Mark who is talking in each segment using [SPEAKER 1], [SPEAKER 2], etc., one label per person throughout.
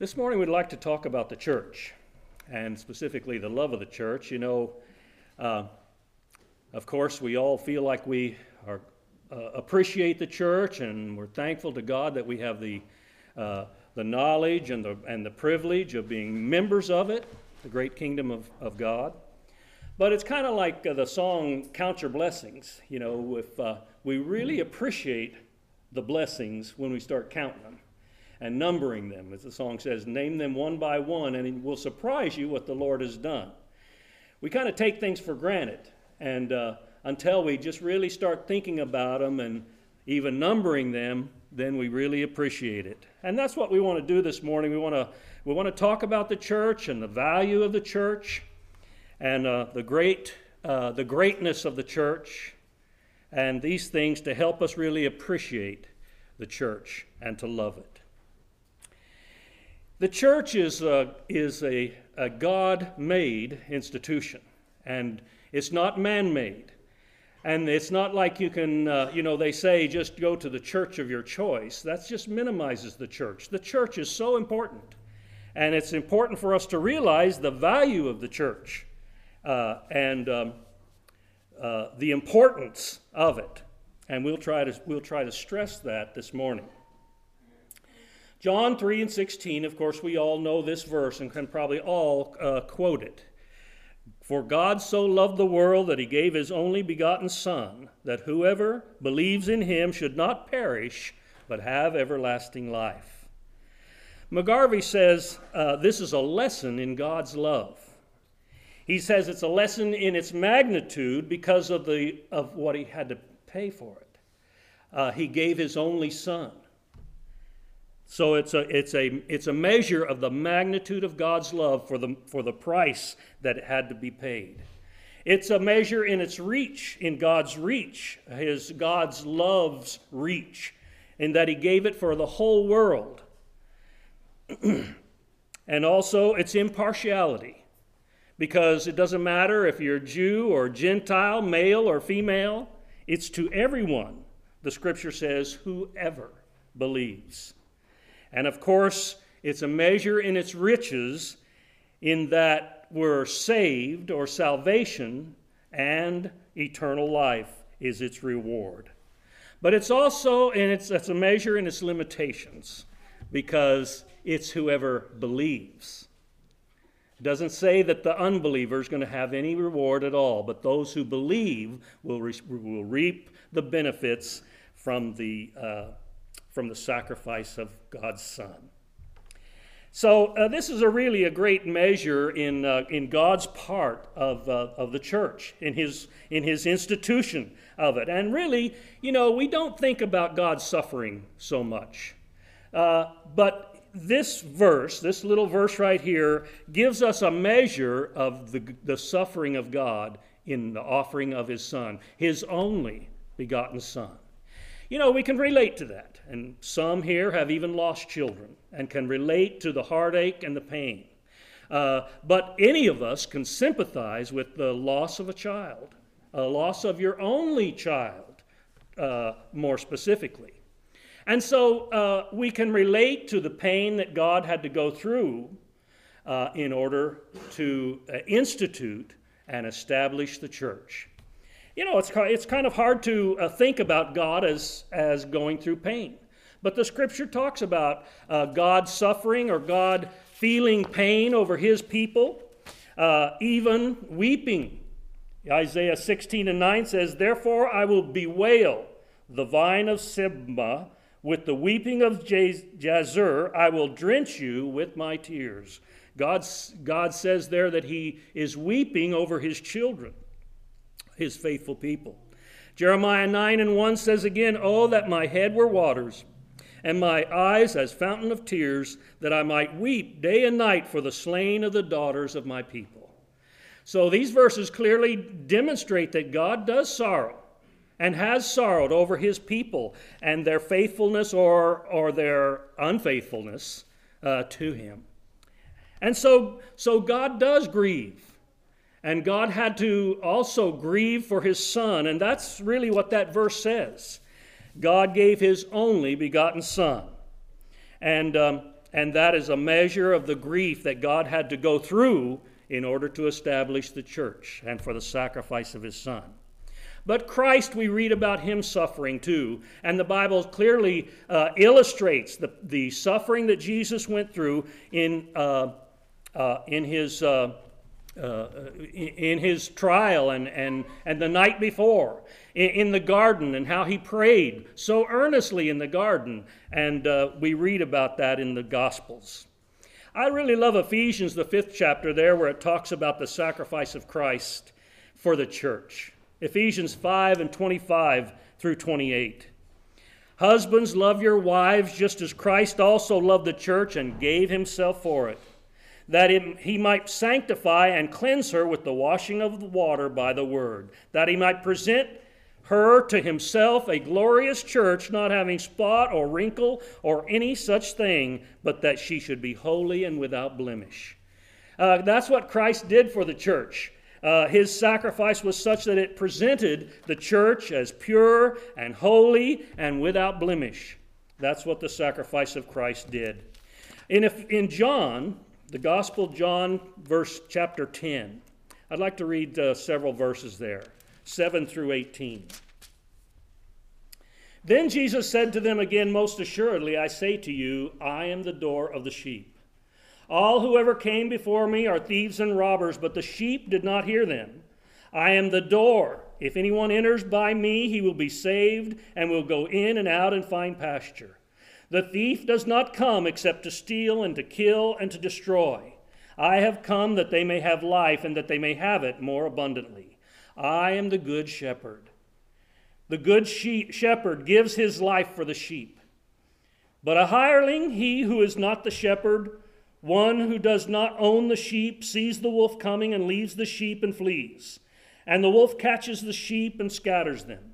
[SPEAKER 1] This morning, we'd like to talk about the church and specifically the love of the church. You know, uh, of course, we all feel like we are, uh, appreciate the church and we're thankful to God that we have the, uh, the knowledge and the, and the privilege of being members of it, the great kingdom of, of God. But it's kind of like uh, the song Count Your Blessings. You know, if uh, we really appreciate the blessings when we start counting them and numbering them. As the song says, name them one by one, and it will surprise you what the Lord has done. We kind of take things for granted, and uh, until we just really start thinking about them and even numbering them, then we really appreciate it. And that's what we want to do this morning. We want to we want to talk about the church and the value of the church and uh, the great uh, the greatness of the church and these things to help us really appreciate the church and to love it. The church is a, is a, a God made institution, and it's not man made. And it's not like you can, uh, you know, they say just go to the church of your choice. That just minimizes the church. The church is so important. And it's important for us to realize the value of the church uh, and um, uh, the importance of it. And we'll try, to, we'll try to stress that this morning. John 3 and 16, of course, we all know this verse and can probably all uh, quote it. For God so loved the world that he gave his only begotten Son, that whoever believes in him should not perish, but have everlasting life. McGarvey says uh, this is a lesson in God's love. He says it's a lesson in its magnitude because of, the, of what he had to pay for it. Uh, he gave his only Son. So it's a, it's, a, it's a measure of the magnitude of God's love for the, for the price that had to be paid. It's a measure in its reach, in God's reach, his God's love's reach, in that he gave it for the whole world. and also its impartiality, because it doesn't matter if you're Jew or Gentile, male or female, it's to everyone, the scripture says, whoever believes. And of course, it's a measure in its riches in that we're saved or salvation and eternal life is its reward. But it's also, and it's, it's a measure in its limitations because it's whoever believes. It doesn't say that the unbeliever is going to have any reward at all, but those who believe will, re- will reap the benefits from the uh, from the sacrifice of God's Son. So, uh, this is a really a great measure in, uh, in God's part of, uh, of the church, in his, in his institution of it. And really, you know, we don't think about God's suffering so much. Uh, but this verse, this little verse right here, gives us a measure of the, the suffering of God in the offering of his Son, his only begotten Son. You know, we can relate to that. And some here have even lost children and can relate to the heartache and the pain. Uh, but any of us can sympathize with the loss of a child, a loss of your only child, uh, more specifically. And so uh, we can relate to the pain that God had to go through uh, in order to uh, institute and establish the church. You know, it's, it's kind of hard to uh, think about God as, as going through pain. But the scripture talks about uh, God suffering or God feeling pain over his people, uh, even weeping. Isaiah 16 and 9 says, Therefore I will bewail the vine of Sibmah with the weeping of Jazer, I will drench you with my tears. God's, God says there that he is weeping over his children his faithful people. Jeremiah 9 and 1 says again, Oh, that my head were waters, and my eyes as fountain of tears, that I might weep day and night for the slain of the daughters of my people. So these verses clearly demonstrate that God does sorrow and has sorrowed over his people and their faithfulness or, or their unfaithfulness uh, to him. And so, so God does grieve and God had to also grieve for his son. And that's really what that verse says. God gave his only begotten son. And, um, and that is a measure of the grief that God had to go through in order to establish the church and for the sacrifice of his son. But Christ, we read about him suffering too. And the Bible clearly uh, illustrates the, the suffering that Jesus went through in, uh, uh, in, his, uh, in his trial and, and, and the night before in, in, the garden and how he prayed so earnestly in the garden. And uh, we read about that in the Gospels. I really love Ephesians, the fifth chapter, there where it talks about the sacrifice of Christ for the church. Ephesians 5 and 25 through 28. Husbands, love your wives just as Christ also loved the church and gave himself for it, that he might sanctify and cleanse her with the washing of the water by the word, that he might present her to himself a glorious church, not having spot or wrinkle or any such thing, but that she should be holy and without blemish. Uh, that's what Christ did for the church. Uh, his sacrifice was such that it presented the church as pure and holy and without blemish. That's what the sacrifice of Christ did. In, in John, the Gospel John, verse chapter 10, I'd like to read uh, several verses there, 7 through 18. Then Jesus said to them again, Most assuredly, I say to you, I am the door of the sheep. All who ever came before me are thieves and robbers, but the sheep did not hear them. I am the door. If anyone enters by me, he will be saved and will go in and out and find pasture. The thief does not come except to steal and to kill and to destroy. I have come that they may have life and that they may have it more abundantly. I am the good shepherd. The good shepherd gives his life for the sheep. But a hireling, he who is not the shepherd, one who does not own the sheep sees the wolf coming and leaves the sheep and flees. And the wolf catches the sheep and scatters them.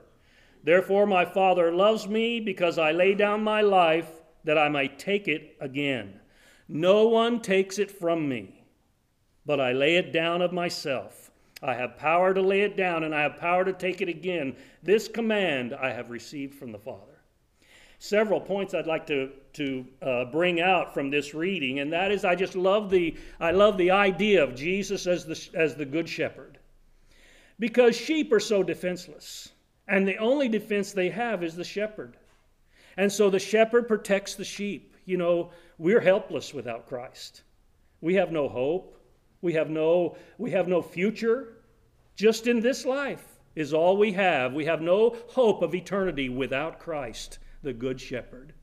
[SPEAKER 1] Therefore my Father loves me, because I lay down my life that I might take it again. No one takes it from me, but I lay it down of myself. I have power to lay it down, and I have power to take it again. This command I have received from the Father several points I'd like to, to uh, bring out from this reading, and that is I just love the, I love the idea of Jesus as the, as the good shepherd. Because sheep are so defenseless, and the only defense they have is the shepherd. And so the shepherd protects the sheep. You know, we're helpless without Christ. We have no hope. We have no, we have no future. Just in this life is all we have. We have no hope of eternity without Christ the Good Shepherd.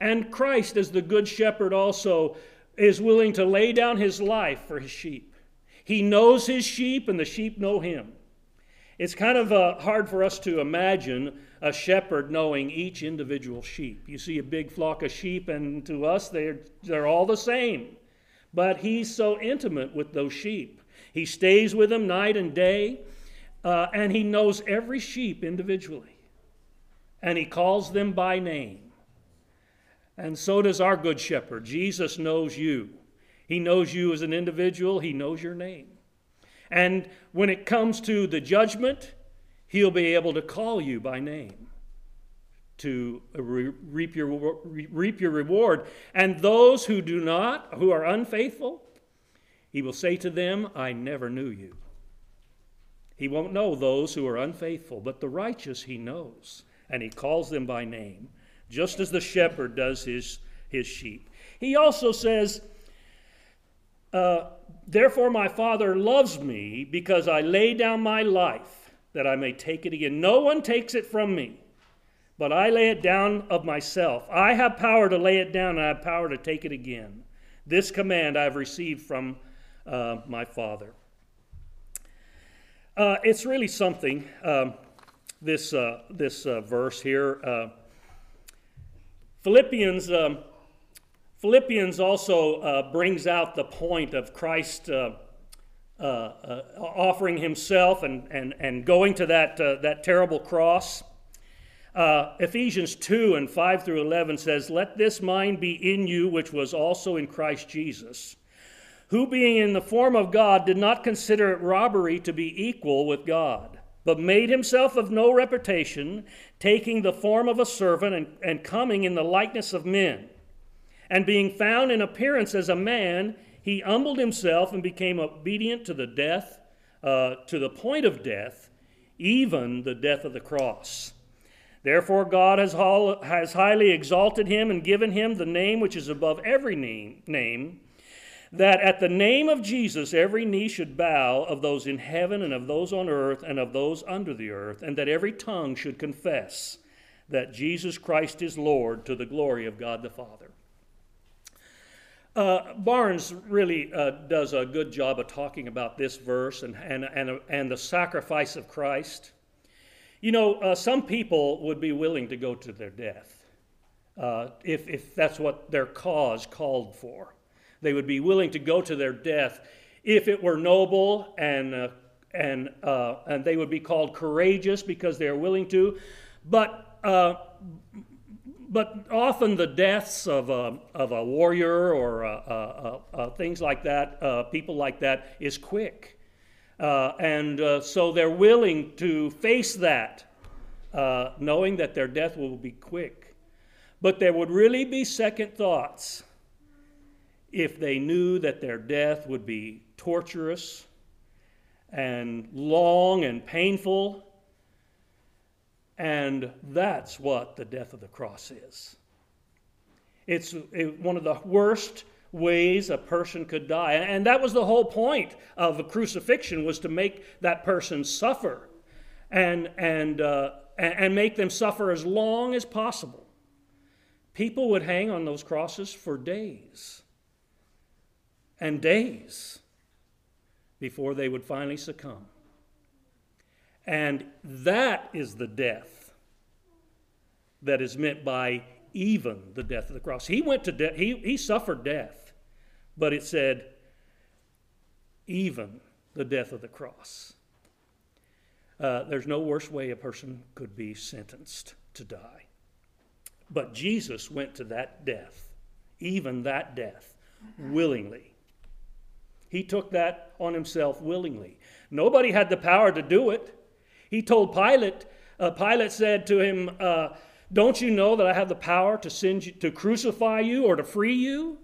[SPEAKER 1] And Christ, as the Good Shepherd, also is willing to lay down his life for his sheep. He knows his sheep, and the sheep know him. It's kind of uh, hard for us to imagine a shepherd knowing each individual sheep. You see a big flock of sheep, and to us, they're, they're all the same. But he's so intimate with those sheep. He stays with them night and day, uh, and he knows every sheep individually and he calls them by name. And so does our good shepherd. Jesus knows you. He knows you as an individual, he knows your name. And when it comes to the judgment, he'll be able to call you by name to reap your, reap your reward. And those who do not, who are unfaithful, he will say to them, I never knew you. He won't know those who are unfaithful, but the righteous he knows and he calls them by name, just as the shepherd does his, his sheep. He also says, uh, Therefore, my Father loves me because I lay down my life that I may take it again. No one takes it from me, but I lay it down of myself. I have power to lay it down, and I have power to take it again. This command I have received from uh, my Father. Uh, it's really something. Um, this, uh, this uh, verse here. Uh, Philippians, um, Philippians also uh, brings out the point of Christ uh, uh, uh offering himself and, and, and going to that, uh, that terrible cross. Uh, Ephesians 2 and 5 through 11 says, Let this mind be in you, which was also in Christ Jesus, who being in the form of God did not consider it robbery to be equal with God, but made himself of no reputation, taking the form of a servant and, and coming in the likeness of men. And being found in appearance as a man, he humbled himself and became obedient to the death, uh, to the point of death, even the death of the cross. Therefore, God has, has highly exalted him and given him the name which is above every name, name, that at the name of Jesus every knee should bow of those in heaven and of those on earth and of those under the earth, and that every tongue should confess that Jesus Christ is Lord to the glory of God the Father. Uh, Barnes really uh, does a good job of talking about this verse and, and, and, and the sacrifice of Christ. You know, uh, some people would be willing to go to their death uh, if, if that's what their cause called for. They would be willing to go to their death if it were noble and, uh, and, uh, and they would be called courageous because they are willing to. But but often the deaths of a, of a warrior or uh, uh, uh, things like that, people like that, is quick. and so they're willing to face that, knowing that their death will be quick. But there would really be second thoughts if they knew that their death would be torturous and long and painful and that's what the death of the cross is. It's one of the worst ways a person could die. And that was the whole point of the crucifixion was to make that person suffer and, and, uh, and make them suffer as long as possible. People would hang on those crosses for days and days before they would finally succumb. And that is the death that is meant by even the death of the cross. He went to death, he, he suffered death, but it said, even the death of the cross. Uh, there's no worse way a person could be sentenced to die. But Jesus went to that death, even that death, willingly. He took that on himself willingly. Nobody had the power to do it. He told Pilate, uh, Pilate said to him, uh, Don't you know that I have the power to, send you, to crucify you or to free you?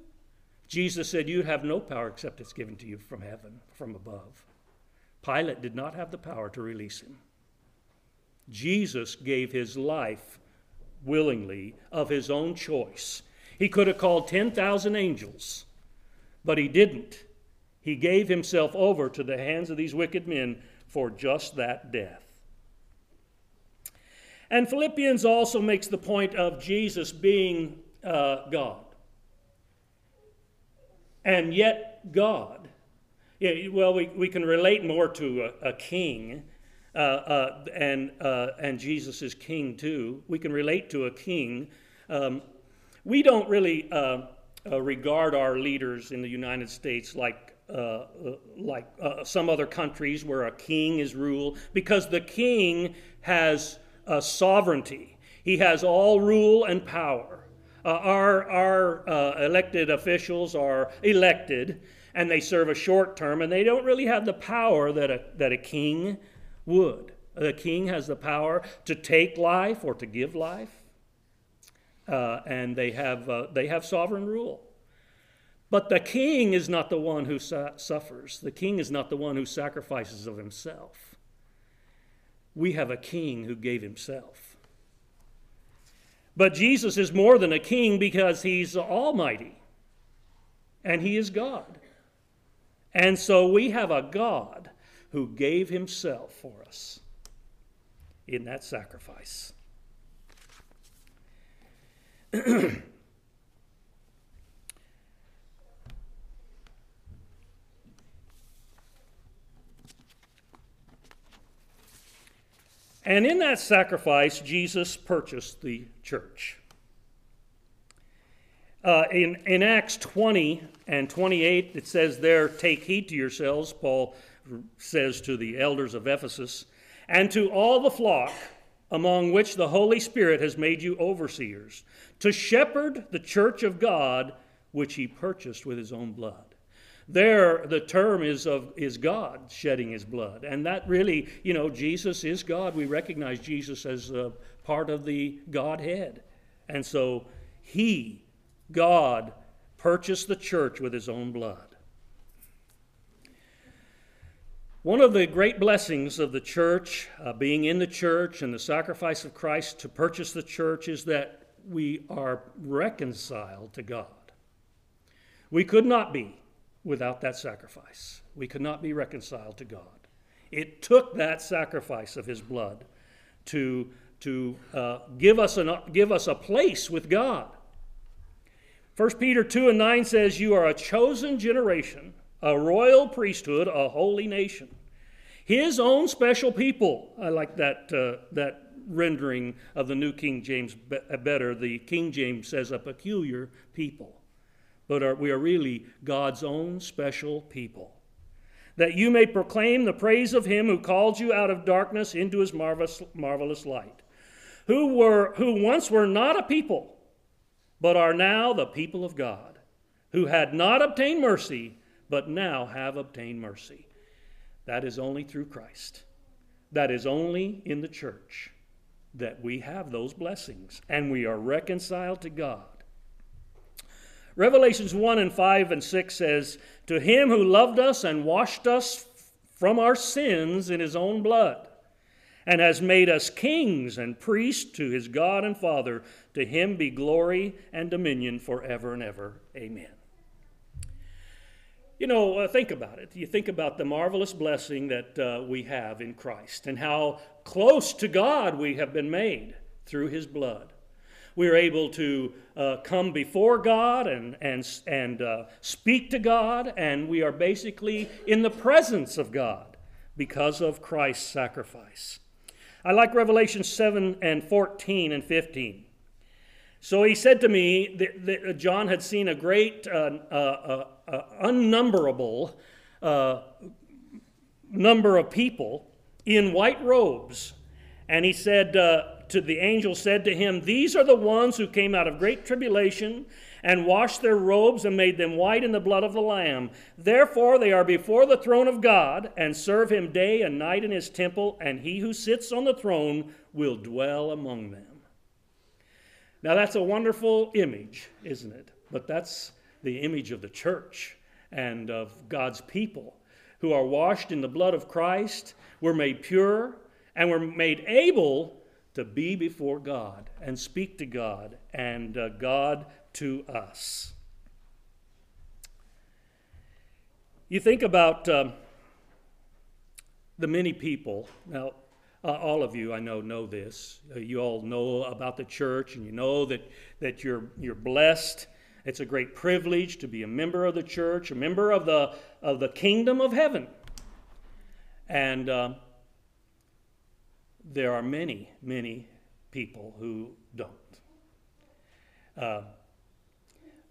[SPEAKER 1] Jesus said, You have no power except it's given to you from heaven, from above. Pilate did not have the power to release him. Jesus gave his life willingly of his own choice. He could have called 10,000 angels, but he didn't. He gave himself over to the hands of these wicked men for just that death. And Philippians also makes the point of Jesus being uh, God. And yet, God. Yeah, well, we, we can relate more to a, a king, uh, uh, and, uh, and Jesus is king too. We can relate to a king. Um, we don't really uh, uh, regard our leaders in the United States like uh, like uh, some other countries where a king is rule, because the king has uh, sovereignty. He has all rule and power. Uh, our our uh, elected officials are elected and they serve a short term and they don't really have the power that a, that a king would. The king has the power to take life or to give life, uh, and they have, uh, they have sovereign rule. But the king is not the one who su- suffers. The king is not the one who sacrifices of himself we have a king who gave himself. But Jesus is more than a king because he's almighty and he is God. And so we have a God who gave himself for us in that sacrifice. And in that sacrifice, Jesus purchased the church. Uh, in, in Acts 20 and 28, it says there, Take heed to yourselves, Paul says to the elders of Ephesus, and to all the flock among which the Holy Spirit has made you overseers, to shepherd the church of God, which he purchased with his own blood. There, the term is of is God shedding his blood, and that really, you know, Jesus is God. We recognize Jesus as a part of the Godhead, and so He, God, purchased the church with His own blood. One of the great blessings of the church, uh, being in the church and the sacrifice of Christ to purchase the church, is that we are reconciled to God. We could not be without that sacrifice. We could not be reconciled to God. It took that sacrifice of His blood to, to uh, give, us an, give us a place with God. 1 Peter 2 and 9 says, You are a chosen generation, a royal priesthood, a holy nation. His own special people. I like that, uh, that rendering of the New King James better. The King James says, a peculiar people but are, we are really God's own special people. That you may proclaim the praise of him who called you out of darkness into his marvelous, marvelous light, who, were, who once were not a people, but are now the people of God, who had not obtained mercy, but now have obtained mercy. That is only through Christ. That is only in the church that we have those blessings and we are reconciled to God. Revelations 1 and 5 and 6 says, To him who loved us and washed us from our sins in his own blood, and has made us kings and priests to his God and Father, to him be glory and dominion forever and ever. Amen. You know, uh, think about it. You think about the marvelous blessing that uh, we have in Christ and how close to God we have been made through his blood. We're able to uh, come before God and, and, and uh, speak to God, and we are basically in the presence of God because of Christ's sacrifice. I like Revelation 7 and 14 and 15. So he said to me that, that John had seen a great, uh, uh, uh unnumberable uh, number of people in white robes. And he said, uh, to the angel said to him, These are the ones who came out of great tribulation and washed their robes and made them white in the blood of the Lamb. Therefore they are before the throne of God and serve him day and night in his temple, and he who sits on the throne will dwell among them. Now that's a wonderful image, isn't it? But that's the image of the church and of God's people who are washed in the blood of Christ, were made pure, and were made able to be before God and speak to God and uh, God to us. You think about um, the many people. Now, uh, all of you, I know, know this. Uh, you all know about the church, and you know that, that you're, you're blessed. It's a great privilege to be a member of the church, a member of the, of the kingdom of heaven. And um, there are many, many people who don't. Uh,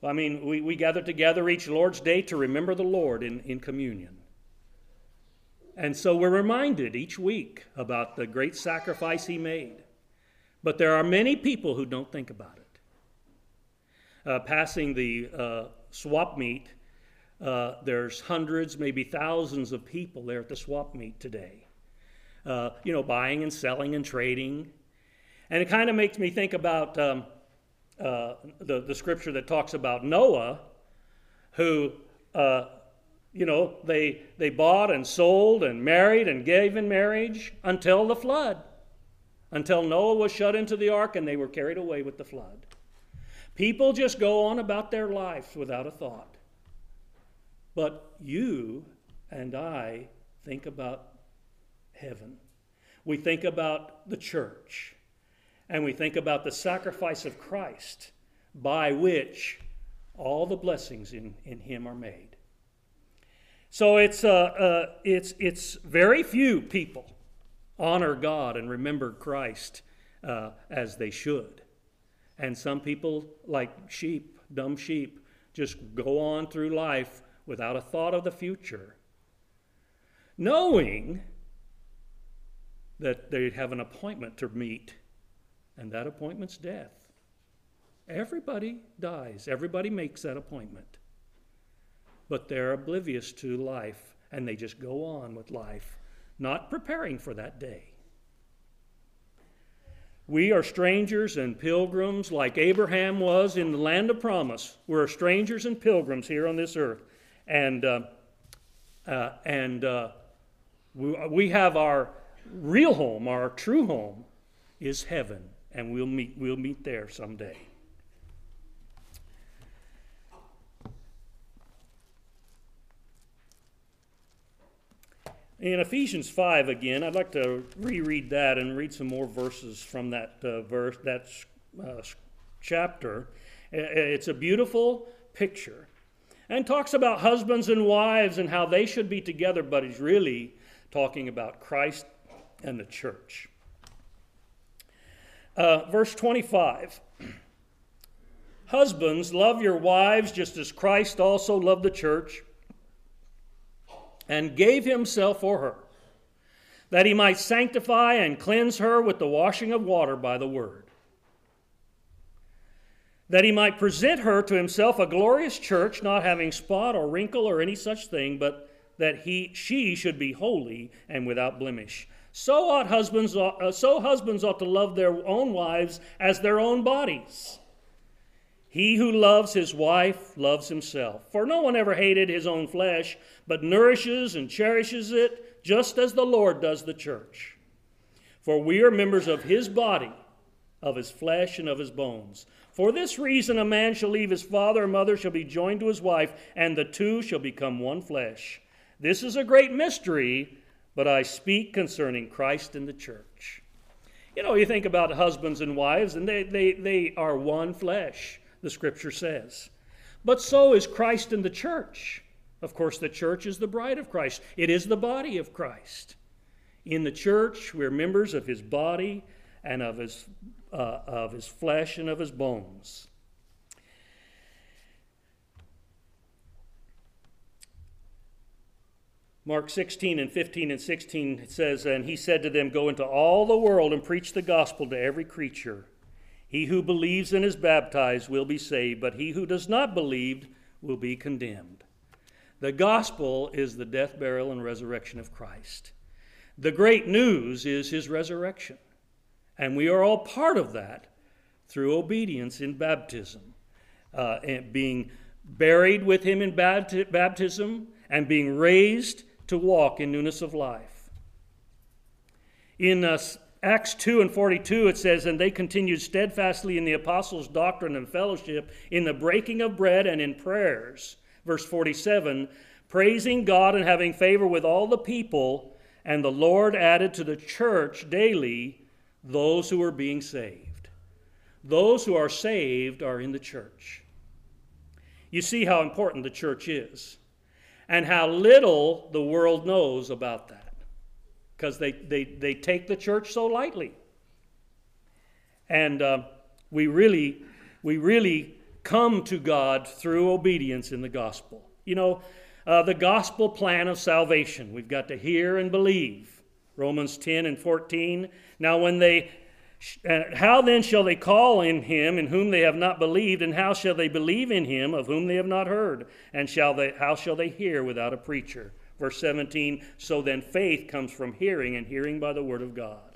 [SPEAKER 1] I mean, we, we gather together each Lord's Day to remember the Lord in, in communion. And so we're reminded each week about the great sacrifice he made. But there are many people who don't think about it. Uh, passing the uh, swap meet, uh, there's hundreds, maybe thousands of people there at the swap meet today uh, you know, buying and selling and trading. And it kind of makes me think about um, uh, the, the scripture that talks about Noah, who, uh, you know, they, they bought and sold and married and gave in marriage until the flood, until Noah was shut into the ark and they were carried away with the flood. People just go on about their lives without a thought. But you and I think about heaven. We think about the church, and we think about the sacrifice of Christ by which all the blessings in, in Him are made. So it's, uh, uh, it's, it's very few people honor God and remember Christ uh, as they should. And some people, like sheep, dumb sheep, just go on through life without a thought of the future, knowing that they have an appointment to meet, and that appointment's death. Everybody dies, everybody makes that appointment. But they're oblivious to life, and they just go on with life, not preparing for that day. We are strangers and pilgrims like Abraham was in the land of promise. We're strangers and pilgrims here on this earth. And, uh, uh, and uh, we, we have our real home, our true home, is heaven. And we'll meet, we'll meet there someday. In Ephesians 5 again, I'd like to reread that and read some more verses from that uh, verse, that uh, chapter. It's a beautiful picture and talks about husbands and wives and how they should be together, but he's really talking about Christ and the church. Uh, verse 25 Husbands, love your wives just as Christ also loved the church and gave himself for her, that he might sanctify and cleanse her with the washing of water by the word, that he might present her to himself a glorious church, not having spot or wrinkle or any such thing, but that he, she should be holy and without blemish. So ought husbands, uh, so husbands ought to love their own wives as their own bodies. He who loves his wife loves himself. For no one ever hated his own flesh, but nourishes and cherishes it, just as the Lord does the church. For we are members of his body, of his flesh, and of his bones. For this reason, a man shall leave his father and mother, shall be joined to his wife, and the two shall become one flesh. This is a great mystery, but I speak concerning Christ and the church. You know, you think about husbands and wives, and they, they, they are one flesh the scripture says. But so is Christ and the church. Of course, the church is the bride of Christ, it is the body of Christ. In the church, we're members of his body and of his, uh, of his flesh and of his bones. Mark 16 and 15 and 16 says, And he said to them, Go into all the world and preach the gospel to every creature. He who believes and is baptized will be saved, but he who does not believe will be condemned. The gospel is the death, burial, and resurrection of Christ. The great news is his resurrection. And we are all part of that through obedience in baptism, uh, and being buried with him in baptism and being raised to walk in newness of life. In uh, Acts 2 and 42, it says, And they continued steadfastly in the apostles' doctrine and fellowship, in the breaking of bread and in prayers. Verse 47, praising God and having favor with all the people, and the Lord added to the church daily those who were being saved. Those who are saved are in the church. You see how important the church is, and how little the world knows about that because they, they, they take the church so lightly. And uh, we really we really come to God through obedience in the gospel. You know, uh, the gospel plan of salvation. We've got to hear and believe. Romans 10 and 14. Now, when they, Uh, how then shall they call in him in whom they have not believed, and how shall they believe in him of whom they have not heard? And shall they, how shall they hear without a preacher? Verse 17, so then faith comes from hearing, and hearing by the word of God.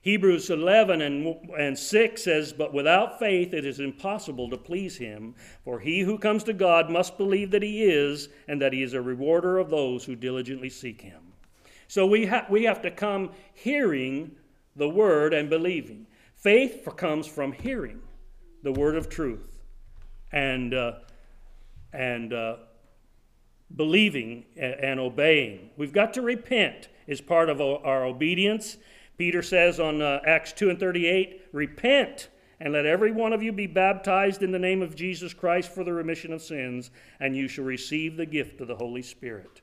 [SPEAKER 1] Hebrews 11 and, and 6 says, But without faith it is impossible to please him, for he who comes to God must believe that he is, and that he is a rewarder of those who diligently seek him. So we, ha- we have to come hearing the word and believing. Faith comes from hearing the word of truth and, uh, and uh, believing and obeying. We've got to repent as part of our obedience. Peter says on uh, Acts 2 and 38 Repent and let every one of you be baptized in the name of Jesus Christ for the remission of sins, and you shall receive the gift of the Holy Spirit.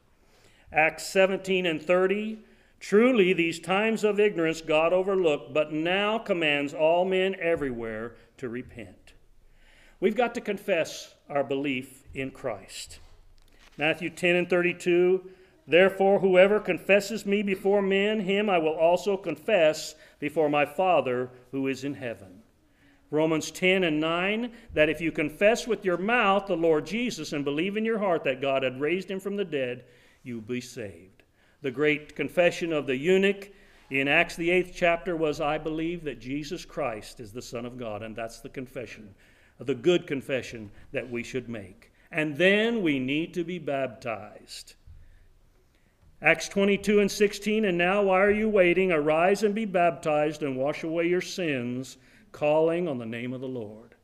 [SPEAKER 1] Acts 17 and 30 Truly, these times of ignorance God overlooked, but now commands all men everywhere to repent. We've got to confess our belief in Christ. Matthew 10 and 32 Therefore, whoever confesses me before men, him I will also confess before my Father who is in heaven. Romans 10 and 9 that if you confess with your mouth the Lord Jesus and believe in your heart that God had raised him from the dead, you will be saved. The great confession of the eunuch in Acts, the eighth chapter, was I believe that Jesus Christ is the Son of God. And that's the confession, the good confession that we should make. And then we need to be baptized. Acts 22 and 16, and now why are you waiting? Arise and be baptized and wash away your sins, calling on the name of the Lord.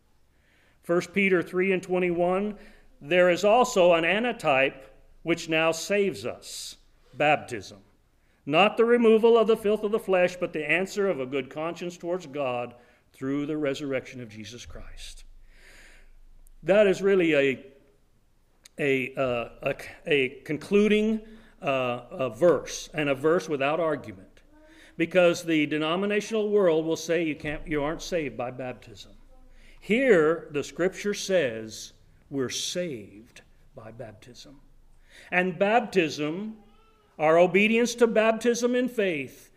[SPEAKER 1] 1 Peter 3 and 21, there is also an antitype which now saves us baptism. Not the removal of the filth of the flesh, but the answer of a good conscience towards God through the resurrection of Jesus Christ. That is really a, a, uh, a, a, concluding uh, a verse, and a verse without argument. Because the denominational world will say you, can't, you aren't saved by baptism. Here, the scripture says we're saved by baptism. And baptism our obedience to baptism in faith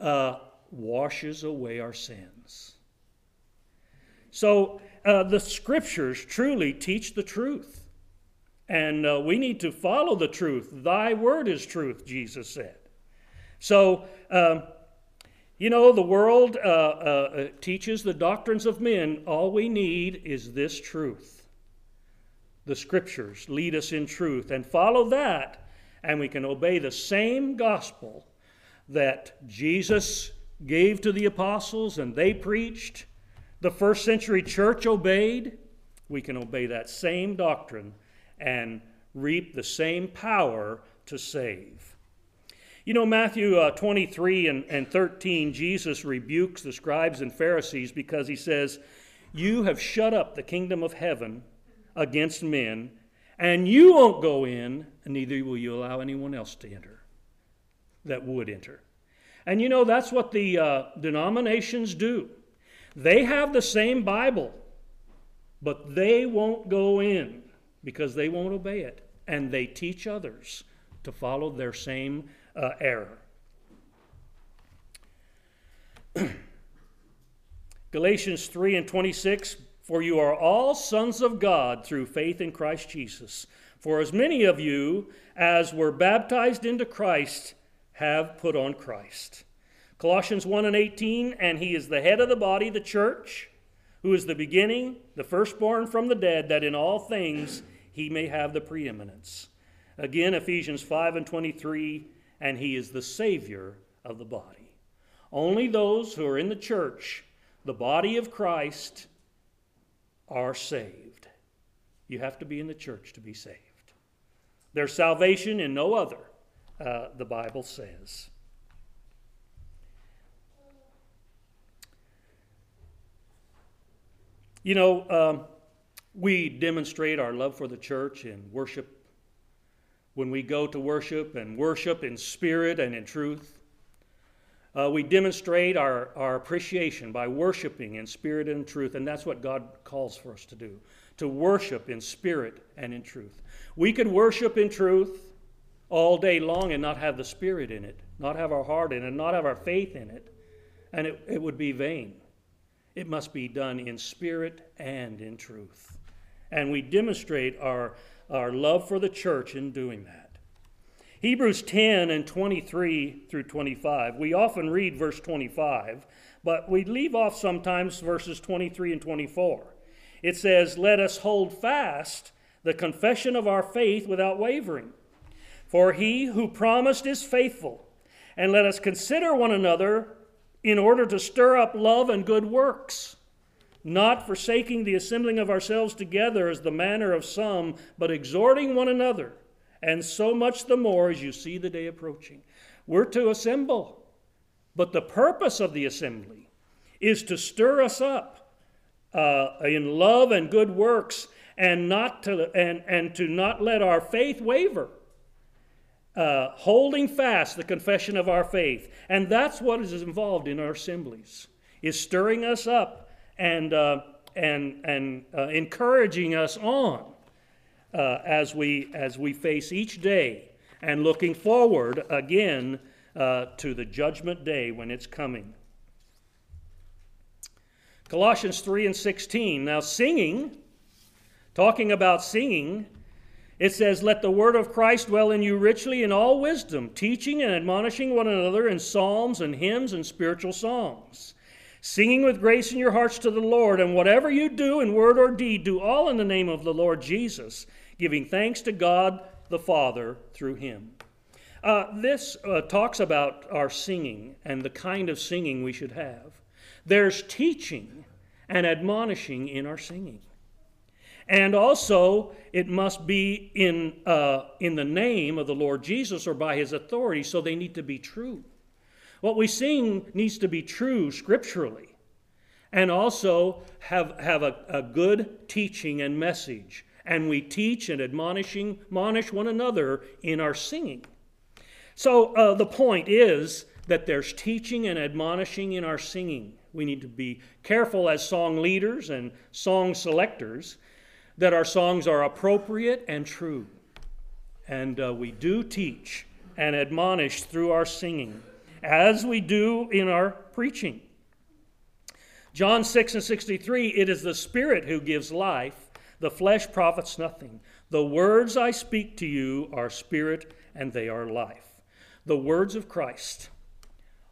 [SPEAKER 1] uh, washes away our sins. So uh, the scriptures truly teach the truth. And uh, we need to follow the truth. Thy word is truth, Jesus said. So, um, you know, the world uh, uh, teaches the doctrines of men. All we need is this truth. The scriptures lead us in truth. And follow that, and we can obey the same gospel that Jesus gave to the apostles and they preached, the first century church obeyed, we can obey that same doctrine and reap the same power to save. You know, Matthew uh, 23 and, and 13, Jesus rebukes the scribes and Pharisees because he says, You have shut up the kingdom of heaven against men and you won't go in, and neither will you allow anyone else to enter that would enter. And you know, that's what the uh, denominations do. They have the same Bible, but they won't go in because they won't obey it. And they teach others to follow their same uh, error. Galatians 3 and 26 for you are all sons of God through faith in Christ Jesus. For as many of you as were baptized into Christ have put on Christ. Colossians 1 and 18, and he is the head of the body, the church, who is the beginning, the firstborn from the dead, that in all things he may have the preeminence. Again, Ephesians 5 and 23, and he is the Savior of the body. Only those who are in the church, the body of Christ, are saved. You have to be in the church to be saved. There's salvation in no other, uh, the Bible says. You know, um, we demonstrate our love for the church in worship when we go to worship and worship in spirit and in truth. Uh, we demonstrate our, our appreciation by worshiping in spirit and truth, and that's what God calls for us to do to worship in spirit and in truth. We could worship in truth all day long and not have the spirit in it, not have our heart in it, not have our faith in it, and it, it would be vain. It must be done in spirit and in truth. And we demonstrate our, our love for the church in doing that. Hebrews 10 and 23 through 25. We often read verse 25, but we leave off sometimes verses 23 and 24. It says, Let us hold fast the confession of our faith without wavering. For he who promised is faithful. And let us consider one another in order to stir up love and good works, not forsaking the assembling of ourselves together as the manner of some, but exhorting one another and so much the more as you see the day approaching. We're to assemble, but the purpose of the assembly is to stir us up uh, in love and good works and not to and, and to not let our faith waver uh, holding fast the confession of our faith and that's what is involved in our assemblies is stirring us up and uh, and, and uh, encouraging us on uh, as, we, as we face each day and looking forward again uh, to the judgment day when it's coming. Colossians 3 and 16. Now, singing, talking about singing, it says, Let the word of Christ dwell in you richly in all wisdom, teaching and admonishing one another in psalms and hymns and spiritual songs, singing with grace in your hearts to the Lord. And whatever you do in word or deed, do all in the name of the Lord Jesus, giving thanks to God the Father through him. Uh, this uh, talks about our singing and the kind of singing we should have. There's teaching and admonishing in our singing. And also, it must be in, uh, in the name of the Lord Jesus or by his authority, so they need to be true. What we sing needs to be true scripturally and also have, have a, a good teaching and message. And we teach and admonishing, admonish one another in our singing. So uh, the point is that there's teaching and admonishing in our singing. We need to be careful as song leaders and song selectors that our songs are appropriate and true. And uh, we do teach and admonish through our singing, as we do in our preaching. John 6 and 63 it is the Spirit who gives life, the flesh profits nothing. The words I speak to you are spirit and they are life. The words of Christ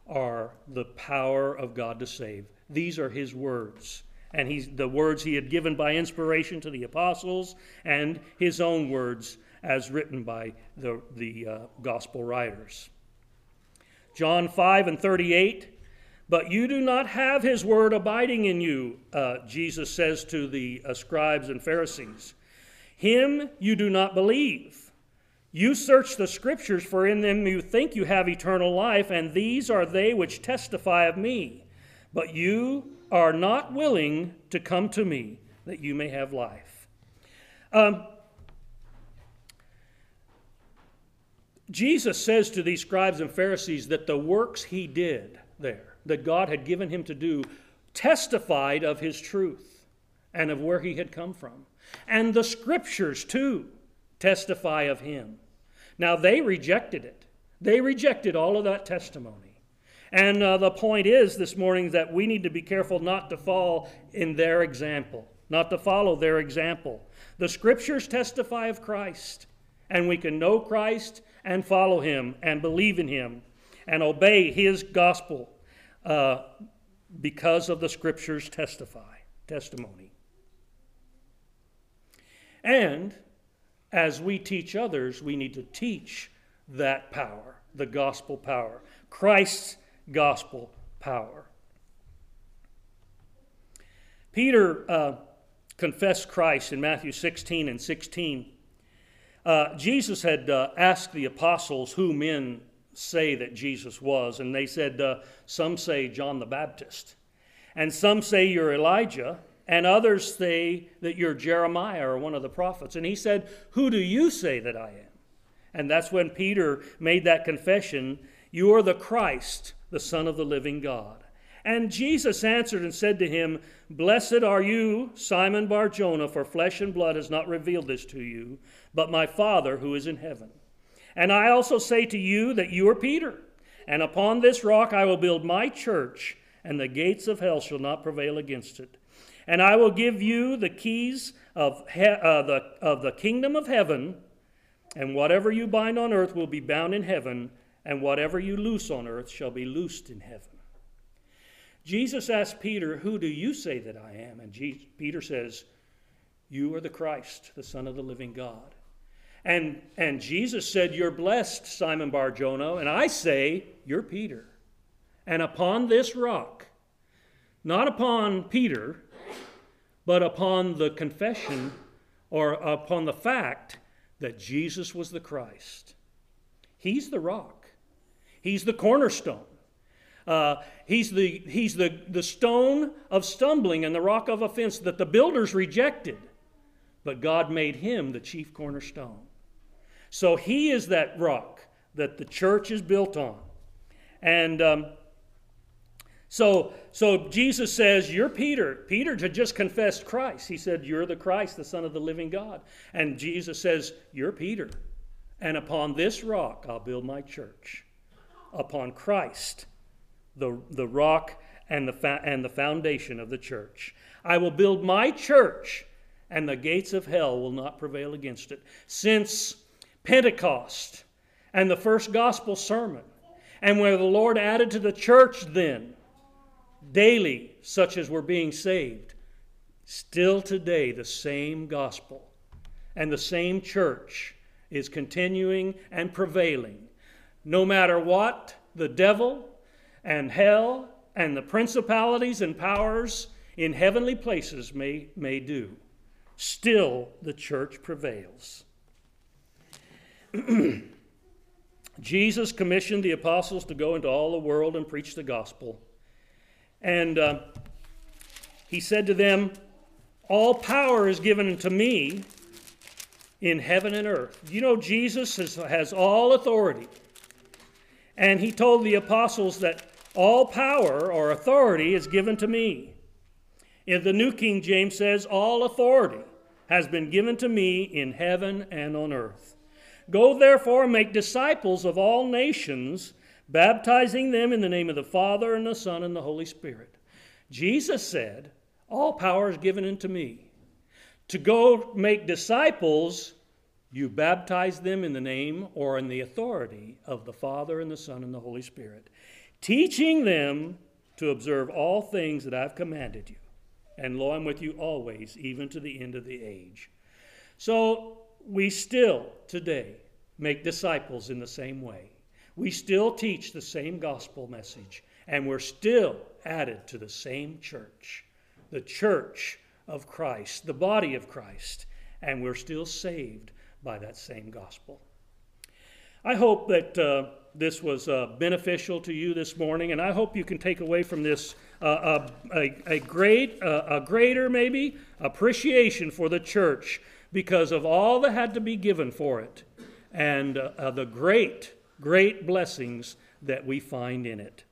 [SPEAKER 1] are the power of God to save. These are his words. And he's, the words he had given by inspiration to the apostles, and his own words as written by the, the uh, gospel writers. John 5 and 38 But you do not have his word abiding in you, uh, Jesus says to the uh, scribes and Pharisees. Him you do not believe. You search the scriptures, for in them you think you have eternal life, and these are they which testify of me. But you are not willing to come to me that you may have life. Um, Jesus says to these scribes and Pharisees that the works he did there, that God had given him to do, testified of his truth and of where he had come from. And the scriptures, too, testify of him. Now, they rejected it. They rejected all of that testimony. And uh, the point is this morning that we need to be careful not to fall in their example, not to follow their example. The scriptures testify of Christ, and we can know Christ and follow him and believe in him and obey his gospel uh, because of the scriptures testify, testimony. And as we teach others, we need to teach that power, the gospel power, Christ's gospel power. Peter uh, confessed Christ in Matthew 16 and 16. Uh, Jesus had uh, asked the apostles who men say that Jesus was, and they said, uh, Some say John the Baptist, and some say you're Elijah and others say that you're Jeremiah or one of the prophets. And he said, Who do you say that I am? And that's when Peter made that confession You are the Christ, the Son of the living God. And Jesus answered and said to him, Blessed are you, Simon Bar Jonah, for flesh and blood has not revealed this to you, but my Father who is in heaven. And I also say to you that you are Peter, and upon this rock I will build my church, and the gates of hell shall not prevail against it. And I will give you the keys of, he- uh, the, of the kingdom of heaven, and whatever you bind on earth will be bound in heaven, and whatever you loose on earth shall be loosed in heaven. Jesus asked Peter, Who do you say that I am? And Peter says, You are the Christ, the Son of the living God. And, and Jesus said, You're blessed, Simon Bar Jonah, and I say, You're Peter. And upon this rock, not upon Peter, but upon the confession or upon the fact that Jesus was the Christ. He's the rock, He's the cornerstone. Uh, he's the, he's the, the stone of stumbling and the rock of offense that the builders rejected, but God made him the chief cornerstone. So he is that rock that the church is built on. And um, So, so Jesus says, You're Peter. Peter had just confessed Christ. He said, You're the Christ, the Son of the living God. And Jesus says, You're Peter. And upon this rock I'll build my church. Upon Christ, the, the rock and the, fa- and the foundation of the church. I will build my church, and the gates of hell will not prevail against it. Since Pentecost and the first gospel sermon, and where the Lord added to the church then daily, such as were being saved, still today the same gospel and the same church is continuing and prevailing. No matter what the devil and hell and the principalities and powers in heavenly places may, may do, still the church prevails. Jesus commissioned the apostles to go into all the world and preach the gospel. And uh, he said to them, All power is given to me in heaven and earth. You know, Jesus has, has all authority. And he told the apostles that all power or authority is given to me. In the New King James says, All authority has been given to me in heaven and on earth. Go therefore and make disciples of all nations baptizing them in the name of the Father and the Son and the Holy Spirit. Jesus said, All power is given unto me. To go make disciples, you baptize them in the name or in the authority of the Father and the Son and the Holy Spirit, teaching them to observe all things that I've commanded you. And lo, I'm with you always, even to the end of the age. So we still today make disciples in the same way. We still teach the same gospel message, and we're still added to the same church, the church of Christ, the body of Christ, and we're still saved by that same gospel. I hope that uh, this was uh, beneficial to you this morning, and I hope you can take away from this uh, a, a, great, uh, a greater maybe appreciation for the church because of all that had to be given for it, and uh, the great great blessings that we find in it.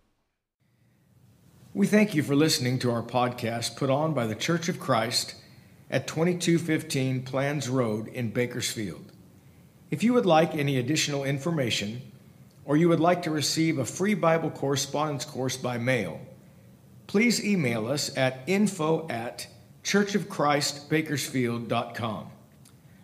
[SPEAKER 2] We thank you for listening to our podcast put on by the Church of Christ at 2215 Planz Road in Bakersfield. If you would like any additional information, or you would like to receive a free Bible correspondence course by mail, please email us at info at churchofchristbakersfield.com.